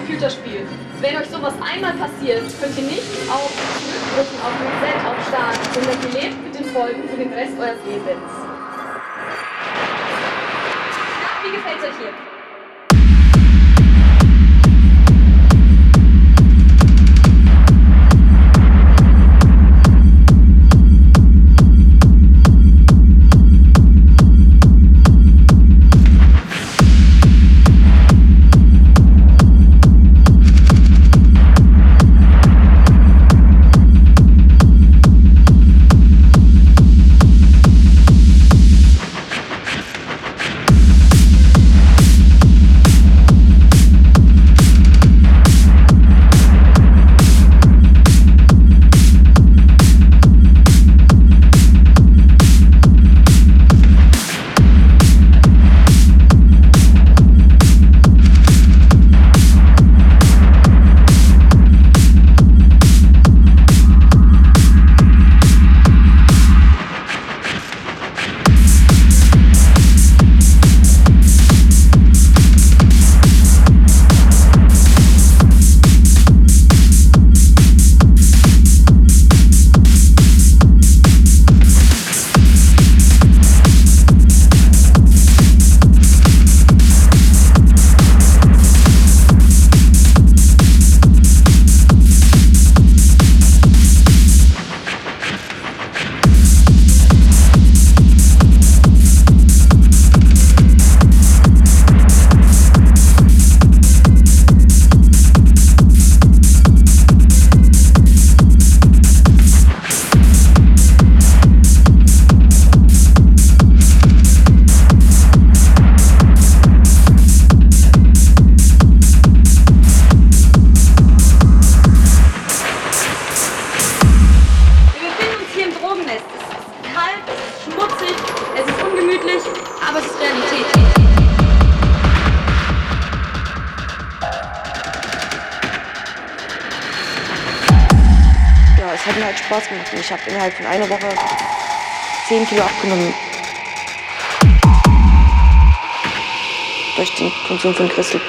Computerspiel. Wenn euch sowas einmal passiert, könnt ihr nicht auf Zurückdrücken auf Reset auf Start, sondern ihr lebt mit den Folgen für den Rest eures Lebens. Na, wie gefällt's euch hier? Ich habe innerhalb von einer Woche 10 Kilo abgenommen. Durch den Konsum von Crystal.